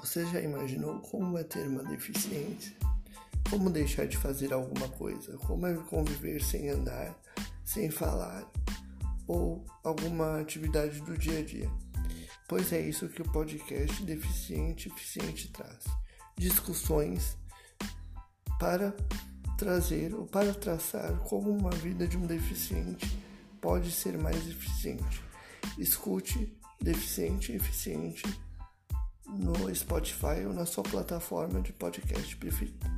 Você já imaginou como é ter uma deficiência? Como deixar de fazer alguma coisa? Como é conviver sem andar, sem falar ou alguma atividade do dia a dia? Pois é isso que o podcast Deficiente Eficiente traz. Discussões para trazer ou para traçar como uma vida de um deficiente pode ser mais eficiente. Escute Deficiente Eficiente no Spotify ou na sua plataforma de podcast preferida.